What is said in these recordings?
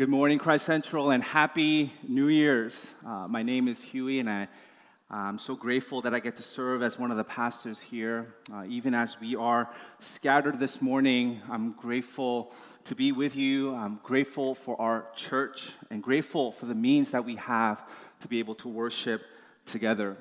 Good morning, Christ Central, and happy New Year's. Uh, my name is Huey, and I, I'm so grateful that I get to serve as one of the pastors here. Uh, even as we are scattered this morning, I'm grateful to be with you. I'm grateful for our church and grateful for the means that we have to be able to worship together.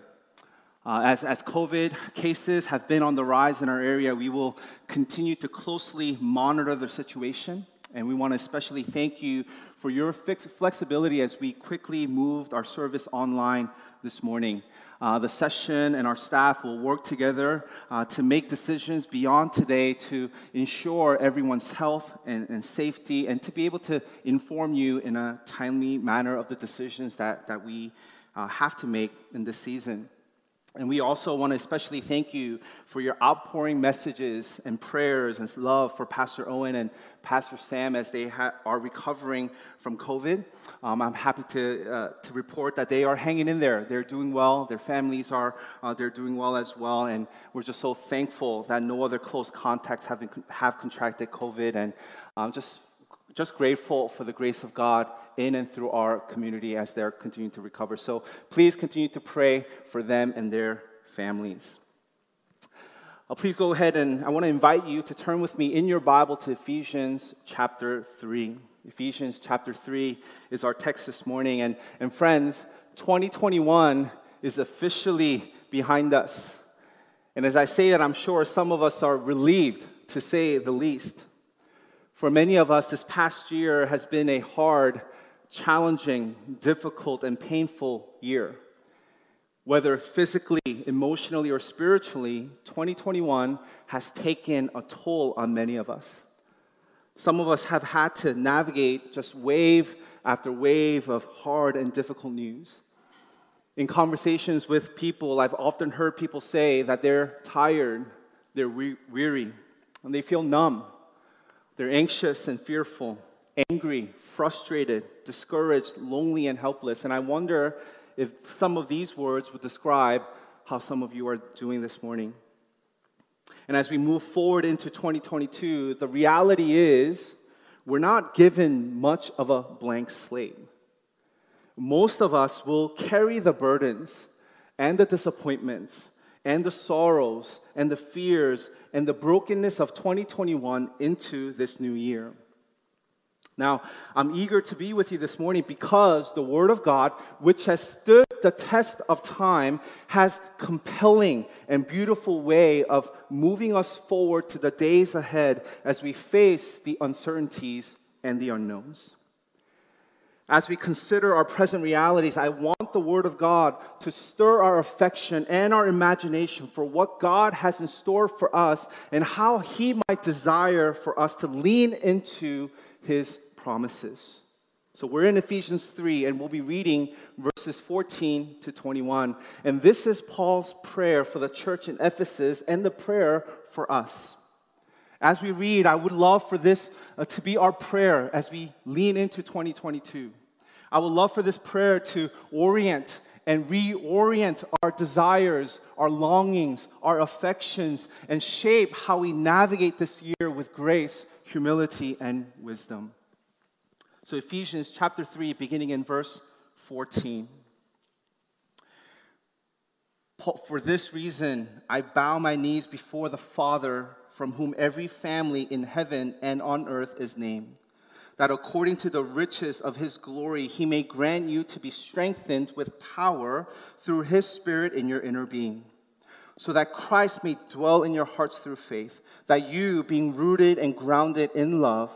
Uh, as, as COVID cases have been on the rise in our area, we will continue to closely monitor the situation. And we want to especially thank you for your flexibility as we quickly moved our service online this morning. Uh, the session and our staff will work together uh, to make decisions beyond today to ensure everyone's health and, and, safety and to be able to inform you in a timely manner of the decisions that, that we uh, have to make in this season. And we also want to especially thank you for your outpouring messages and prayers and love for Pastor Owen and Pastor Sam as they ha- are recovering from COVID. Um, I'm happy to, uh, to report that they are hanging in there. They're doing well. Their families are uh, they're doing well as well. And we're just so thankful that no other close contacts have, been, have contracted COVID. And I'm just, just grateful for the grace of God in and through our community as they're continuing to recover. So please continue to pray for them and their families. Uh, please go ahead and I want to invite you to turn with me in your Bible to Ephesians chapter 3. Ephesians chapter 3 is our text this morning. And, and friends, 2021 is officially behind us. And as I say that, I'm sure some of us are relieved, to say the least. For many of us, this past year has been a hard challenging, difficult, and painful year. Whether physically, emotionally, or spiritually, 2021 has taken a toll on many of us. Some of us have had to navigate just wave after wave of hard and difficult news. In conversations with people, I've often heard people say that they're tired, they're weary, and they feel numb. They're anxious and fearful angry, frustrated, discouraged, lonely, and helpless. And I wonder if some of these words would describe how some of you are doing this morning. And as we move forward into 2022, the reality is we're not given much of a blank slate. Most of us will carry the burdens and the disappointments and the sorrows and the fears and the brokenness of 2021 into this new year. Now, I'm eager to be with you this morning because the Word of God, which has stood the test of time, has compelling and beautiful way of moving us forward to the days ahead as we face the uncertainties and the unknowns. As we consider our present realities, I want the Word of God to stir our affection and our imagination for what God has in store for us and how He might desire for us to lean into His promises. So we're in Ephesians 3, and we'll be reading verses 14 to 21. And this is Paul's prayer for the church in Ephesus and the prayer for us. As we read, I would love for this uh, to be our prayer as we lean into 2022. I would love for this prayer to orient and reorient our desires, our longings, our affections, and shape how we navigate this year with grace, humility, and wisdom. So, Ephesians chapter 3, beginning in verse 14. For this reason, I bow my knees before the Father, from whom every family in heaven and on earth is named, that according to the riches of his glory, he may grant you to be strengthened with power through his Spirit in your inner being, so that Christ may dwell in your hearts through faith, that you, being rooted and grounded in love,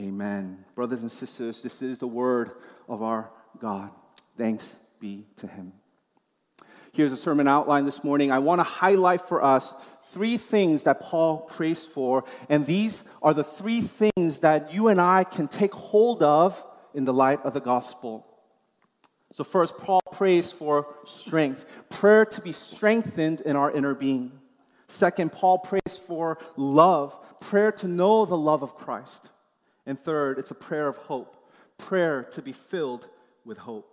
Amen. Brothers and sisters, this is the word of our God. Thanks be to him. Here's a sermon outline this morning. I want to highlight for us three things that Paul prays for, and these are the three things that you and I can take hold of in the light of the gospel. So, first, Paul prays for strength, prayer to be strengthened in our inner being. Second, Paul prays for love, prayer to know the love of Christ. And third, it's a prayer of hope, prayer to be filled with hope.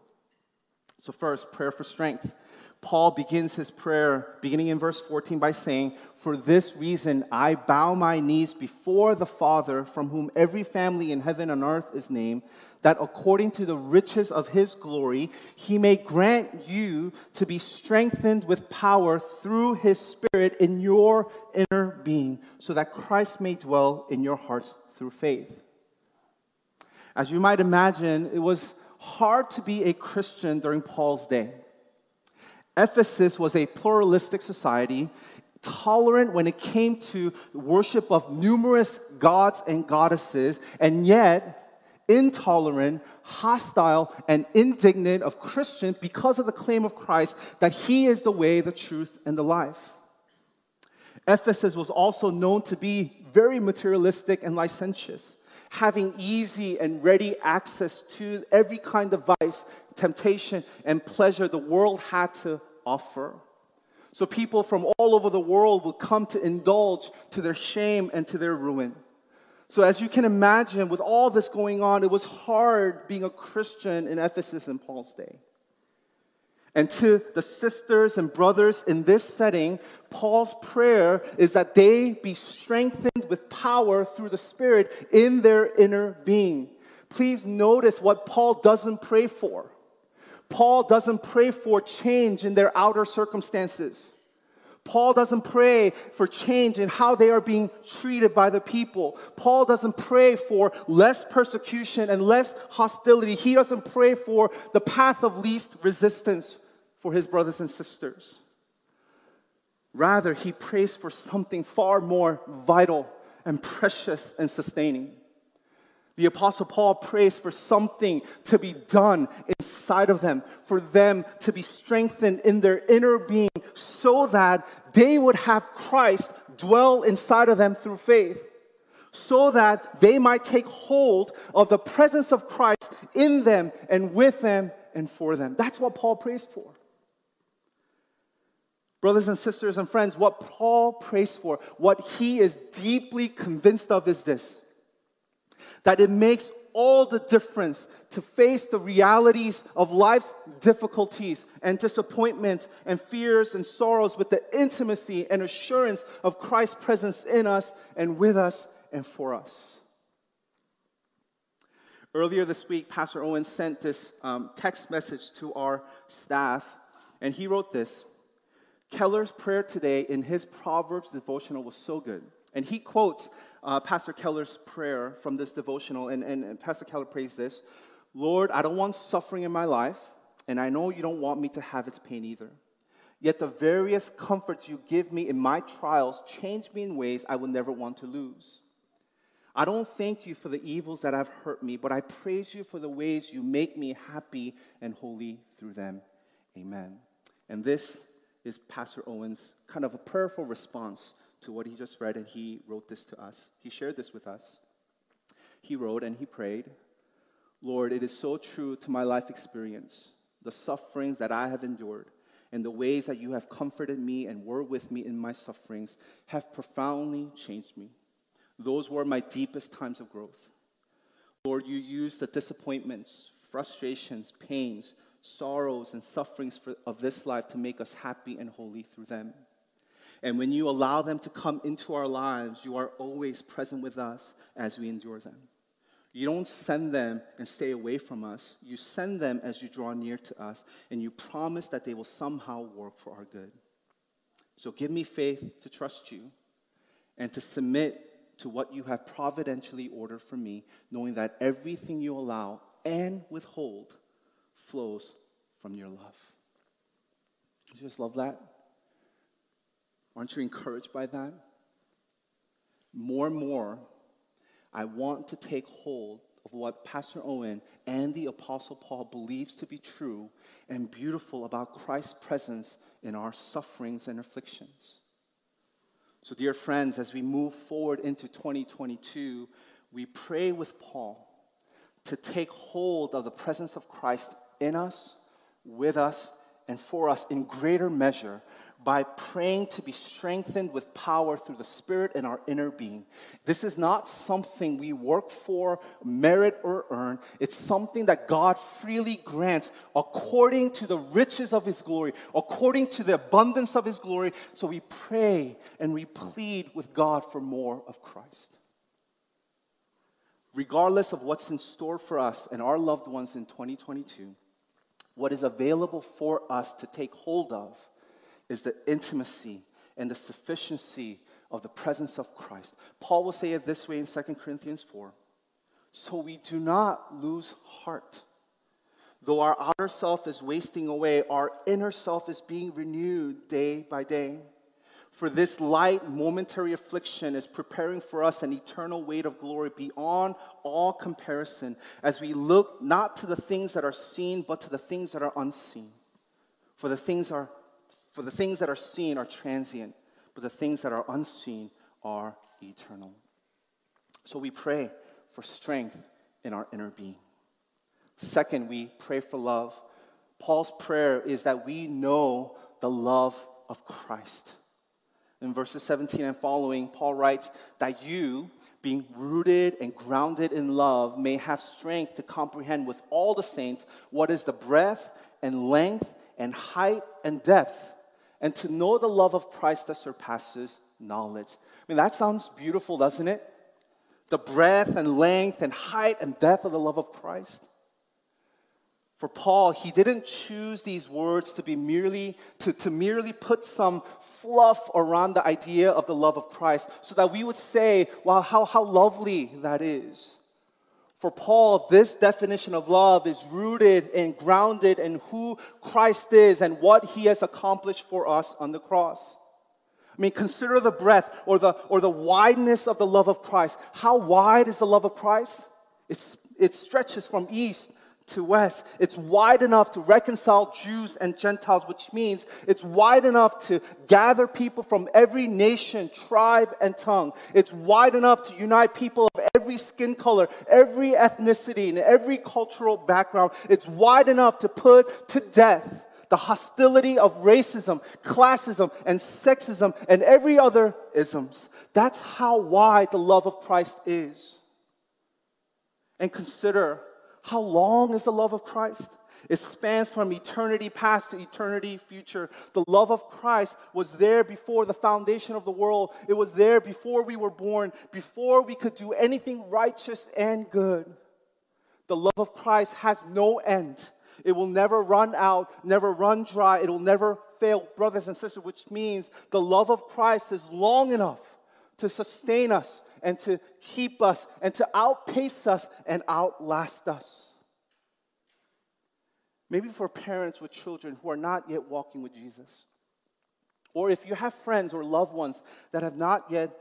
So, first, prayer for strength. Paul begins his prayer, beginning in verse 14, by saying, For this reason I bow my knees before the Father, from whom every family in heaven and earth is named, that according to the riches of his glory, he may grant you to be strengthened with power through his Spirit in your inner being, so that Christ may dwell in your hearts through faith. As you might imagine, it was hard to be a Christian during Paul's day. Ephesus was a pluralistic society, tolerant when it came to worship of numerous gods and goddesses, and yet intolerant, hostile, and indignant of Christians because of the claim of Christ that he is the way, the truth, and the life. Ephesus was also known to be very materialistic and licentious, having easy and ready access to every kind of vice, temptation, and pleasure the world had to offer. So people from all over the world would come to indulge to their shame and to their ruin. So, as you can imagine, with all this going on, it was hard being a Christian in Ephesus in Paul's day. And to the sisters and brothers in this setting, Paul's prayer is that they be strengthened with power through the Spirit in their inner being. Please notice what Paul doesn't pray for. Paul doesn't pray for change in their outer circumstances. Paul doesn't pray for change in how they are being treated by the people. Paul doesn't pray for less persecution and less hostility. He doesn't pray for the path of least resistance for his brothers and sisters. Rather, he prays for something far more vital and precious and sustaining. The Apostle Paul prays for something to be done inside of them, for them to be strengthened in their inner being, so that they would have Christ dwell inside of them through faith, so that they might take hold of the presence of Christ in them and with them and for them. That's what Paul prays for. Brothers and sisters and friends, what Paul prays for, what he is deeply convinced of is this that it makes all the difference to face the realities of life's difficulties and disappointments and fears and sorrows with the intimacy and assurance of Christ's presence in us and with us and for us. Earlier this week, Pastor Owen sent this um, text message to our staff, and he wrote this Keller's prayer today in his Proverbs devotional was so good. And he quotes uh, Pastor Keller's prayer from this devotional, and, and, and Pastor Keller prays this Lord, I don't want suffering in my life, and I know you don't want me to have its pain either. Yet the various comforts you give me in my trials change me in ways I will never want to lose. I don't thank you for the evils that have hurt me, but I praise you for the ways you make me happy and holy through them. Amen. And this is Pastor Owen's kind of a prayerful response to what he just read, and he wrote this to us. He shared this with us. He wrote and he prayed, Lord, it is so true to my life experience, the sufferings that I have endured, and the ways that you have comforted me and were with me in my sufferings have profoundly changed me. Those were my deepest times of growth. Lord, you used the disappointments, frustrations, pains, sorrows, and sufferings for, of this life to make us happy and holy through them. And when you allow them to come into our lives, you are always present with us as we endure them. You don't send them and stay away from us. You send them as you draw near to us, and you promise that they will somehow work for our good. So give me faith to trust you and to submit to what you have providentially ordered for me, knowing that everything you allow and withhold flows from your love. You just love that? Aren't you encouraged by that? More and more, I want to take hold of what Pastor Owen and the Apostle Paul believes to be true and beautiful about Christ's presence in our sufferings and afflictions. So, dear friends, as we move forward into 2022, we pray with Paul to take hold of the presence of Christ in us, with us and for us in greater measure by praying to be strengthened with power through the Spirit in our inner being. This is not something we work for, merit, or earn. It's something that God freely grants according to the riches of His glory, according to the abundance of His glory. So we pray and we plead with God for more of Christ. Regardless of what's in store for us and our loved ones in 2022, what is available for us to take hold of is the intimacy and the sufficiency of the presence of Christ. Paul will say it this way in 2 Corinthians 4 So we do not lose heart. Though our outer self is wasting away, our inner self is being renewed day by day. For this light, momentary affliction is preparing for us an eternal weight of glory beyond all comparison as we look not to the things that are seen, but to the things that are unseen. For the things are for the things that are seen are transient, but the things that are unseen are eternal. So we pray for strength in our inner being. Second, we pray for love. Paul's prayer is that we know the love of Christ. In verses 17 and following, Paul writes that you, being rooted and grounded in love, may have strength to comprehend with all the saints what is the breadth and length and height and depth and to know the love of Christ that surpasses knowledge. I mean, that sounds beautiful, doesn't it? The breadth and length and height and depth of the love of Christ. For Paul, he didn't choose these words to be merely to, to merely put some fluff around the idea of the love of Christ so that we would say, wow, how, how lovely that is. For Paul, this definition of love is rooted and grounded in who Christ is and what he has accomplished for us on the cross. I mean, consider the breadth or the, or the wideness of the love of Christ. How wide is the love of Christ? It's, it stretches from east to west. It's wide enough to reconcile Jews and Gentiles, which means it's wide enough to gather people from every nation, tribe, and tongue. It's wide enough to unite people of every skin color, every ethnicity, and every cultural background. It's wide enough to put to death the hostility of racism, classism, and sexism, and every other isms. That's how wide the love of Christ is. And consider how long is the love of Christ? It spans from eternity past to eternity future. The love of Christ was there before the foundation of the world. It was there before we were born, before we could do anything righteous and good. The love of Christ has no end. It will never run out, never run dry. It will never fail, brothers and sisters, which means the love of Christ is long enough to sustain us and to keep us and to outpace us and outlast us. Maybe for parents with children who are not yet walking with Jesus. Or if you have friends or loved ones that have not yet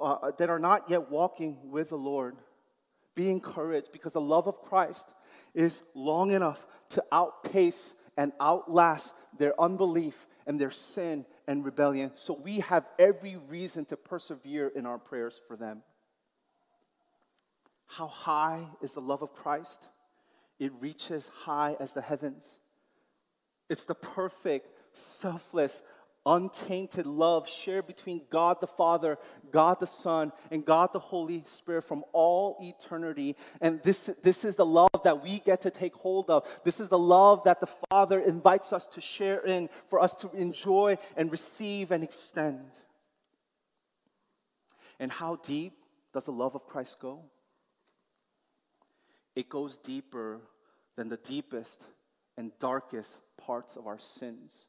uh, that are not yet walking with the Lord, be encouraged because the love of Christ is long enough to outpace and outlast their unbelief and their sin and rebellion. So we have every reason to persevere in our prayers for them. How high is the love of Christ? It reaches high as the heavens. It's the perfect, selfless, untainted love shared between God the Father, God the Son, and God the Holy Spirit from all eternity. And this, this is the love that we get to take hold of. This is the love that the Father invites us to share in, for us to enjoy and receive and extend. And how deep does the love of Christ go? It goes deeper than the deepest and darkest parts of our sins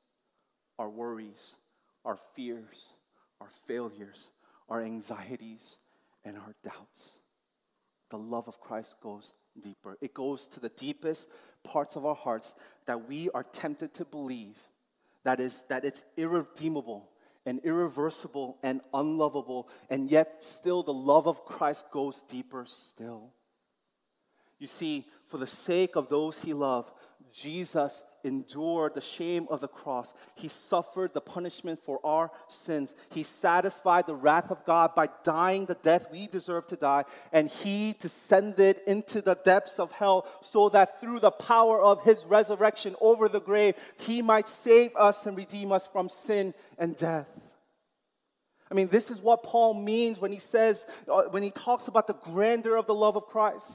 our worries, our fears, our failures, our anxieties, and our doubts. The love of Christ goes deeper. It goes to the deepest parts of our hearts that we are tempted to believe that is that it's irredeemable and irreversible and unlovable, and yet still the love of Christ goes deeper still. You see, for the sake of those he loved, Jesus endured the shame of the cross. He suffered the punishment for our sins. He satisfied the wrath of God by dying the death we deserve to die. And he descended into the depths of hell so that through the power of his resurrection over the grave, he might save us and redeem us from sin and death. I mean, this is what Paul means when he says, uh, when he talks about the grandeur of the love of Christ.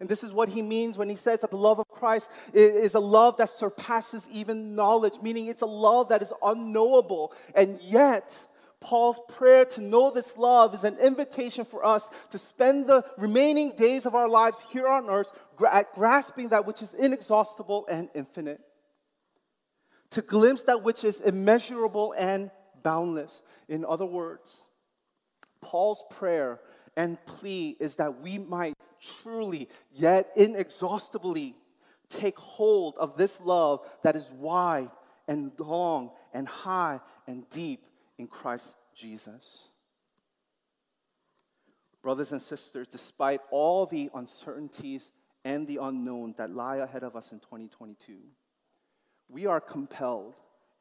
And this is what he means when he says that the love of Christ is a love that surpasses even knowledge, meaning it's a love that is unknowable. And yet, Paul's prayer to know this love is an invitation for us to spend the remaining days of our lives here on earth grasping that which is inexhaustible and infinite, to glimpse that which is immeasurable and boundless. In other words, Paul's prayer and plea is that we might truly, yet inexhaustibly, take hold of this love that is wide and long and high and deep in Christ Jesus. Brothers and sisters, despite all the uncertainties and the unknown that lie ahead of us in 2022, we are compelled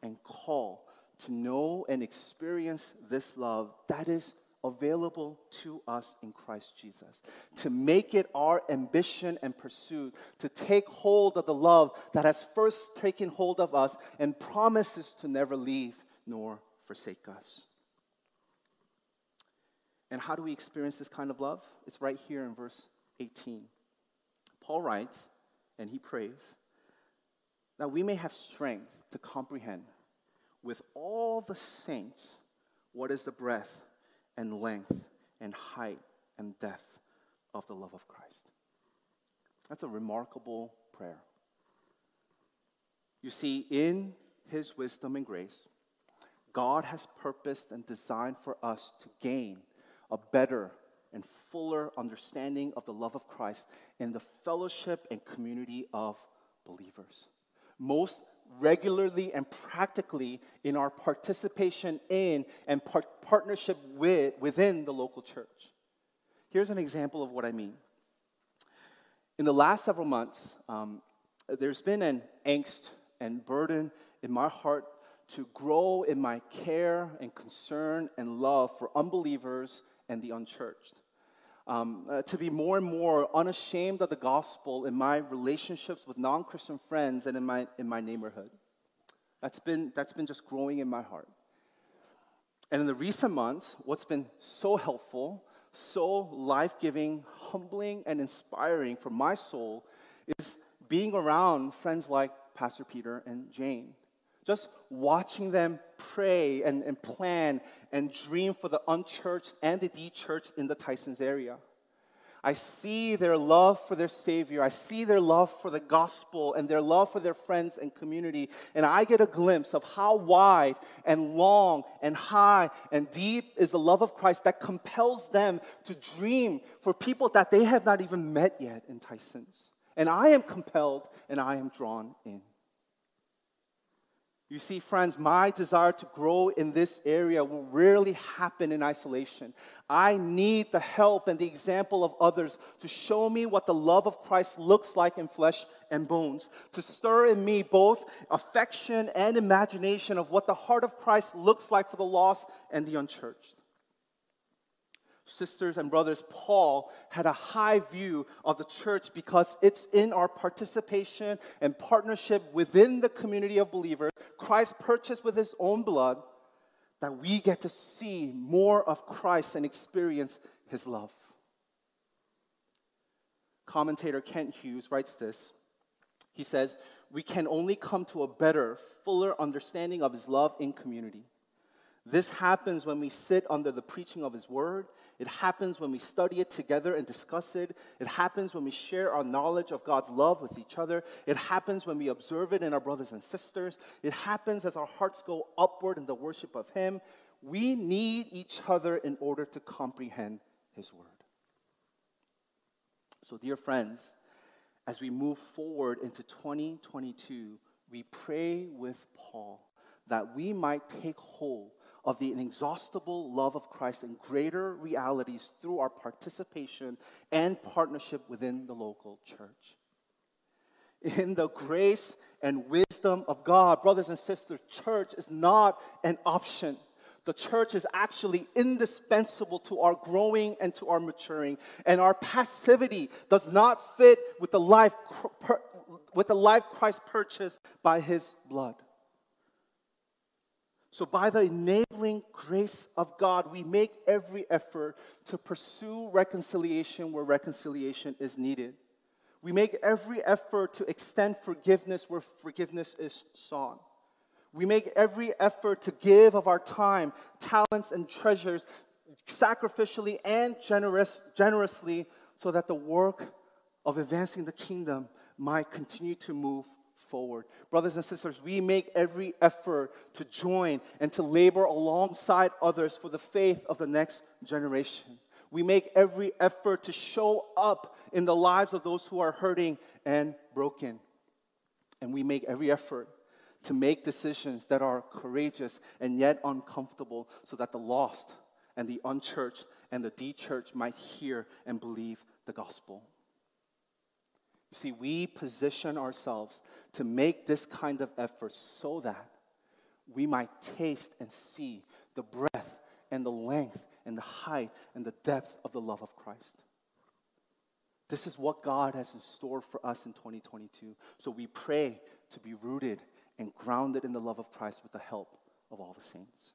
and called to know and experience this love that is available to us in Christ Jesus. To make it our ambition and pursuit to take hold of the love that has first taken hold of us and promises to never leave nor forsake us. And how do we experience this kind of love? It's right here in verse 18. Paul writes, and he prays, that we may have strength to comprehend with all the saints what is the breadth and length and height and depth of the love of Christ. That's a remarkable prayer. You see, in His wisdom and grace, God has purposed and designed for us to gain a better and fuller understanding of the love of Christ in the fellowship and community of believers. Most regularly and practically in our participation in and par- partnership with within the local church. Here's an example of what I mean. In the last several months, um, there's been an angst and burden in my heart to grow in my care and concern and love for unbelievers and the unchurched um, uh, to be more and more unashamed of the gospel in my relationships with non Christian friends and in my, in my neighborhood. That's been, that's been just growing in my heart. And in the recent months, what's been so helpful, so life giving, humbling, and inspiring for my soul is being around friends like Pastor Peter and Jane. Just watching them pray and, and plan and dream for the unchurched and the de-churched in the Tysons area. I see their love for their Savior. I see their love for the gospel and their love for their friends and community. And I get a glimpse of how wide and long and high and deep is the love of Christ that compels them to dream for people that they have not even met yet in Tysons. And I am compelled and I am drawn in. You see, friends, my desire to grow in this area will rarely happen in isolation. I need the help and the example of others to show me what the love of Christ looks like in flesh and bones, to stir in me both affection and imagination of what the heart of Christ looks like for the lost and the unchurched sisters and brothers, Paul had a high view of the church because it's in our participation and partnership within the community of believers, Christ purchased with his own blood, that we get to see more of Christ and experience his love. Commentator Kent Hughes writes this. He says, We can only come to a better, fuller understanding of his love in community. This happens when we sit under the preaching of his word it happens when we study it together and discuss it. It happens when we share our knowledge of God's love with each other. It happens when we observe it in our brothers and sisters. It happens as our hearts go upward in the worship of Him. We need each other in order to comprehend His word. So, dear friends, as we move forward into 2022, we pray with Paul that we might take hold of the inexhaustible love of Christ and greater realities through our participation and partnership within the local church. in the grace and wisdom of God. Brothers and sisters, church is not an option. The church is actually indispensable to our growing and to our maturing. And our passivity does not fit with the life, with the life Christ purchased by his blood. So, by the enabling grace of God, we make every effort to pursue reconciliation where reconciliation is needed. We make every effort to extend forgiveness where forgiveness is sought. We make every effort to give of our time, talents, and treasures sacrificially and generous, generously so that the work of advancing the kingdom might continue to move forward. Brothers and sisters, we make every effort to join and to labor alongside others for the faith of the next generation. We make every effort to show up in the lives of those who are hurting and broken. And we make every effort to make decisions that are courageous and yet uncomfortable so that the lost and the unchurched and the de-churched might hear and believe the gospel. See, we position ourselves to make this kind of effort so that we might taste and see the breadth and the length and the height and the depth of the love of Christ. This is what God has in store for us in 2022. So we pray to be rooted and grounded in the love of Christ with the help of all the saints.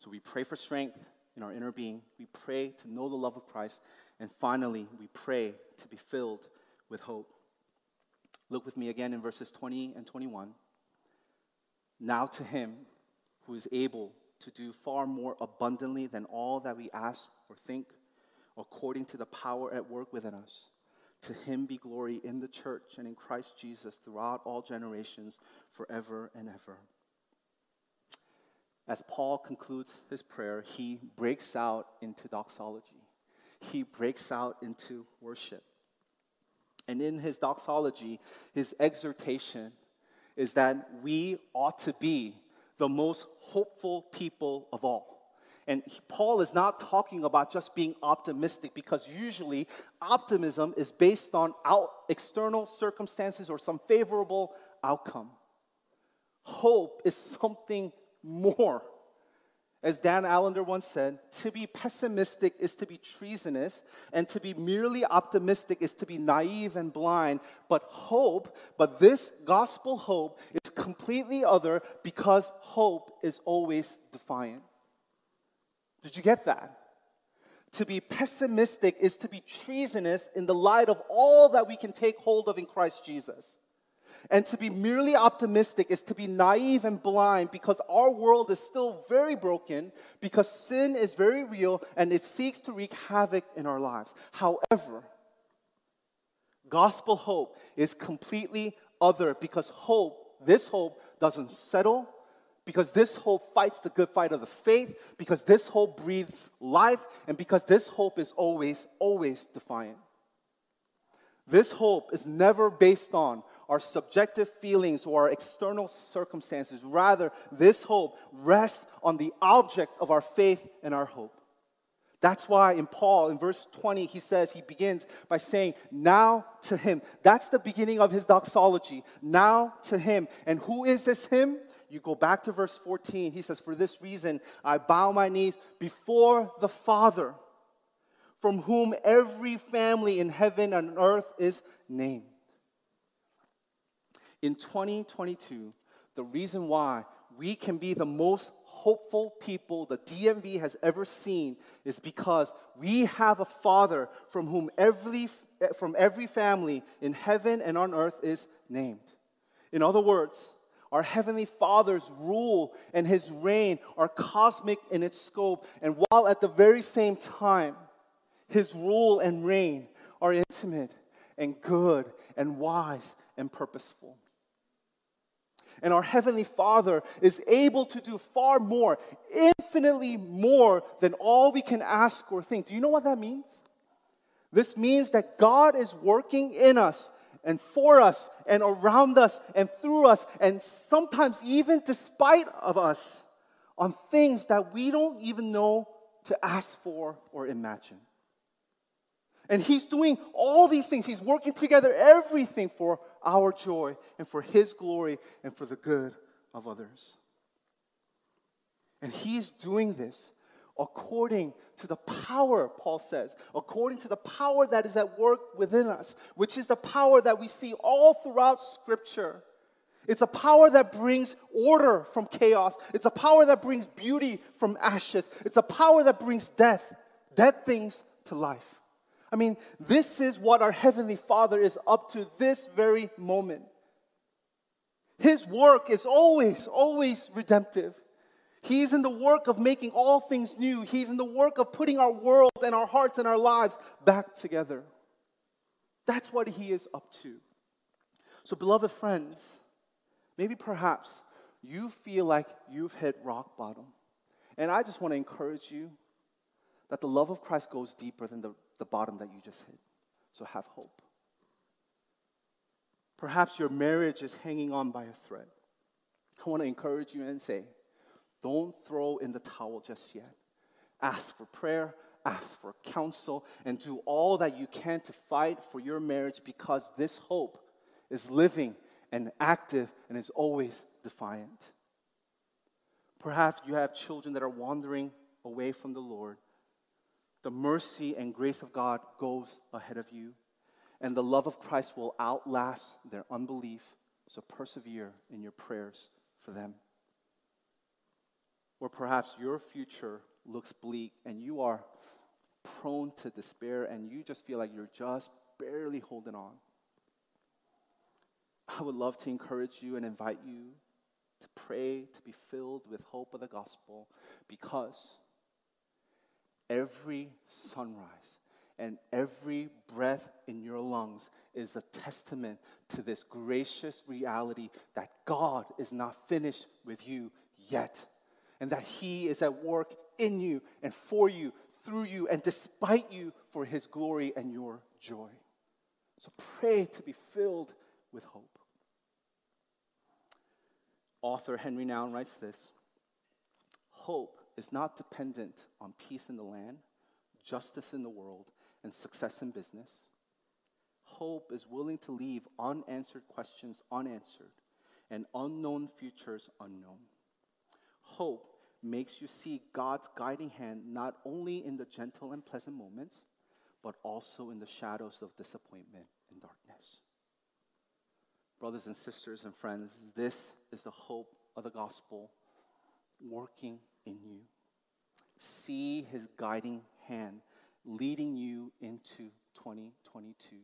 So we pray for strength in our inner being. We pray to know the love of Christ. And finally, we pray to be filled with hope. Look with me again in verses 20 and 21. Now to him who is able to do far more abundantly than all that we ask or think, according to the power at work within us. To him be glory in the church and in Christ Jesus throughout all generations, forever and ever. As Paul concludes his prayer, he breaks out into doxology. He breaks out into worship. And in his doxology, his exhortation is that we ought to be the most hopeful people of all. And Paul is not talking about just being optimistic because usually optimism is based on out external circumstances or some favorable outcome. Hope is something more. As Dan Allender once said, to be pessimistic is to be treasonous, and to be merely optimistic is to be naive and blind. But hope, but this gospel hope, is completely other because hope is always defiant. Did you get that? To be pessimistic is to be treasonous in the light of all that we can take hold of in Christ Jesus. And to be merely optimistic is to be naive and blind because our world is still very broken, because sin is very real and it seeks to wreak havoc in our lives. However, gospel hope is completely other because hope, this hope, doesn't settle, because this hope fights the good fight of the faith, because this hope breathes life, and because this hope is always, always defiant. This hope is never based on our subjective feelings or our external circumstances. Rather, this hope rests on the object of our faith and our hope. That's why in Paul, in verse 20, he says, he begins by saying, Now to him. That's the beginning of his doxology. Now to him. And who is this him? you go back to verse 14, he says, For this reason I bow my knees before the Father, from whom every family in heaven and earth is named. In 2022, the reason why we can be the most hopeful people the DMV has ever seen is because we have a Father from whom every, from every family in heaven and on earth is named. In other words, our Heavenly Father's rule and His reign are cosmic in its scope, and while at the very same time, His rule and reign are intimate and good and wise and purposeful. And our Heavenly Father is able to do far more, infinitely more than all we can ask or think. Do you know what that means? This means that God is working in us and for us and around us and through us and sometimes even despite of us on things that we don't even know to ask for or imagine. And He's doing all these things. He's working together everything for our joy and for His glory and for the good of others. And He's doing this according to the power, Paul says, according to the power that is at work within us, which is the power that we see all throughout Scripture. It's a power that brings order from chaos. It's a power that brings beauty from ashes. It's a power that brings death, dead things to life. I mean, this is what our Heavenly Father is up to this very moment. His work is always, always redemptive. He's in the work of making all things new. He's in the work of putting our world and our hearts and our lives back together. That's what He is up to. So, beloved friends, maybe perhaps you feel like you've hit rock bottom. And I just want to encourage you that the love of Christ goes deeper than the, the bottom that you just hit. So have hope. Perhaps your marriage is hanging on by a thread. I want to encourage you and say, don't throw in the towel just yet. Ask for prayer, ask for counsel, and do all that you can to fight for your marriage because this hope is living and active and is always defiant. Perhaps you have children that are wandering away from the Lord the mercy and grace of God goes ahead of you, and the love of Christ will outlast their unbelief. So persevere in your prayers for them. Or perhaps your future looks bleak and you are prone to despair and you just feel like you're just barely holding on. I would love to encourage you and invite you to pray to be filled with hope of the gospel because every sunrise and every breath in your lungs is a testament to this gracious reality that God is not finished with you yet, and that He is at work in you and for you, through you, and despite you for His glory and your joy. So pray to be filled with hope. Author Henri Nouwen writes this Hope is not dependent on peace in the land, justice in the world, and success in business. Hope is willing to leave unanswered questions unanswered and unknown futures unknown. Hope makes you see God's guiding hand not only in the gentle and pleasant moments, but also in the shadows of disappointment and darkness. Brothers and sisters and friends, this is the hope of the gospel working in you. See his guiding hand leading you into 2022.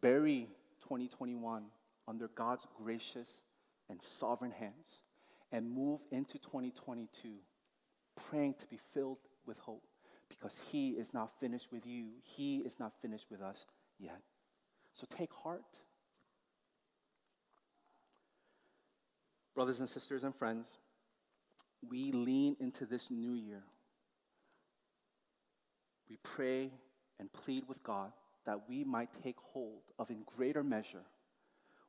Bury 2021 under God's gracious and sovereign hands and move into 2022 praying to be filled with hope because he is not finished with you. He is not finished with us yet. So take heart. Brothers and sisters and friends, we lean into this new year, we pray and plead with God that we might take hold of in greater measure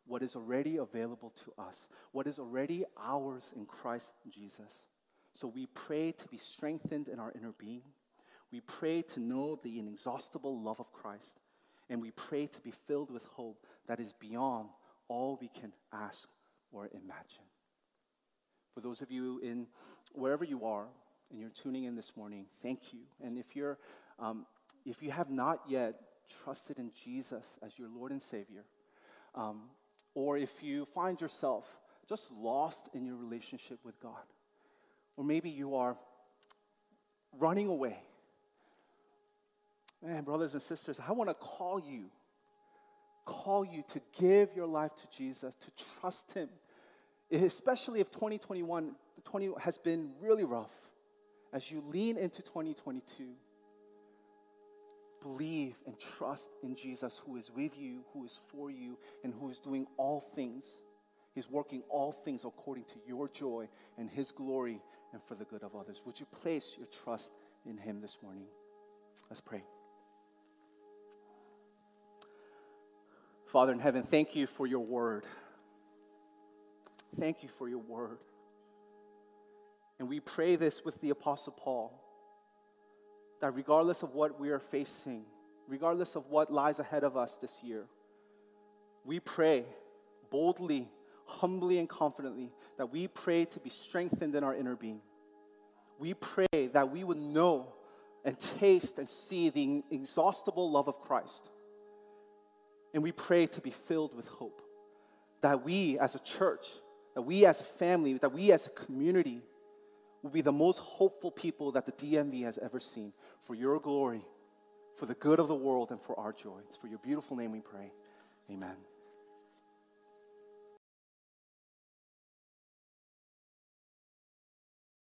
what is already available to us, what is already ours in Christ Jesus. So we pray to be strengthened in our inner being. We pray to know the inexhaustible love of Christ. And we pray to be filled with hope that is beyond all we can ask or imagine. For those of you in wherever you are and you're tuning in this morning, thank you. And if you're um, if you have not yet trusted in Jesus as your Lord and Savior, um, or if you find yourself just lost in your relationship with God, or maybe you are running away. Man, brothers and sisters, I want to call you, call you to give your life to Jesus, to trust Him especially if 2021 20 has been really rough, as you lean into 2022, believe and trust in Jesus who is with you, who is for you, and who is doing all things. He's working all things according to your joy and His glory and for the good of others. Would you place your trust in Him this morning? Let's pray. Father in heaven, thank you for your word. Thank you for your word. And we pray this with the Apostle Paul that regardless of what we are facing, regardless of what lies ahead of us this year, we pray boldly, humbly, and confidently that we pray to be strengthened in our inner being. We pray that we would know and taste and see the inexhaustible love of Christ. And we pray to be filled with hope. That we as a church, that we as a family, that we as a community will be the most hopeful people that the DMV has ever seen for your glory, for the good of the world, and for our joy. It's for your beautiful name we pray. Amen.